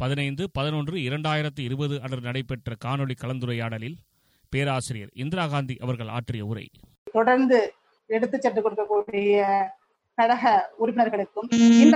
பதினைந்து பதினொன்று இரண்டாயிரத்தி இருபது அன்று நடைபெற்ற காணொலி கலந்துரையாடலில் பேராசிரியர் இந்திரா காந்தி அவர்கள் ஆற்றிய உரை. தொடர்ந்து எடுத்துச் சென்று கொடுக்கக்கூடிய கழக உறுப்பினர்களுக்கும்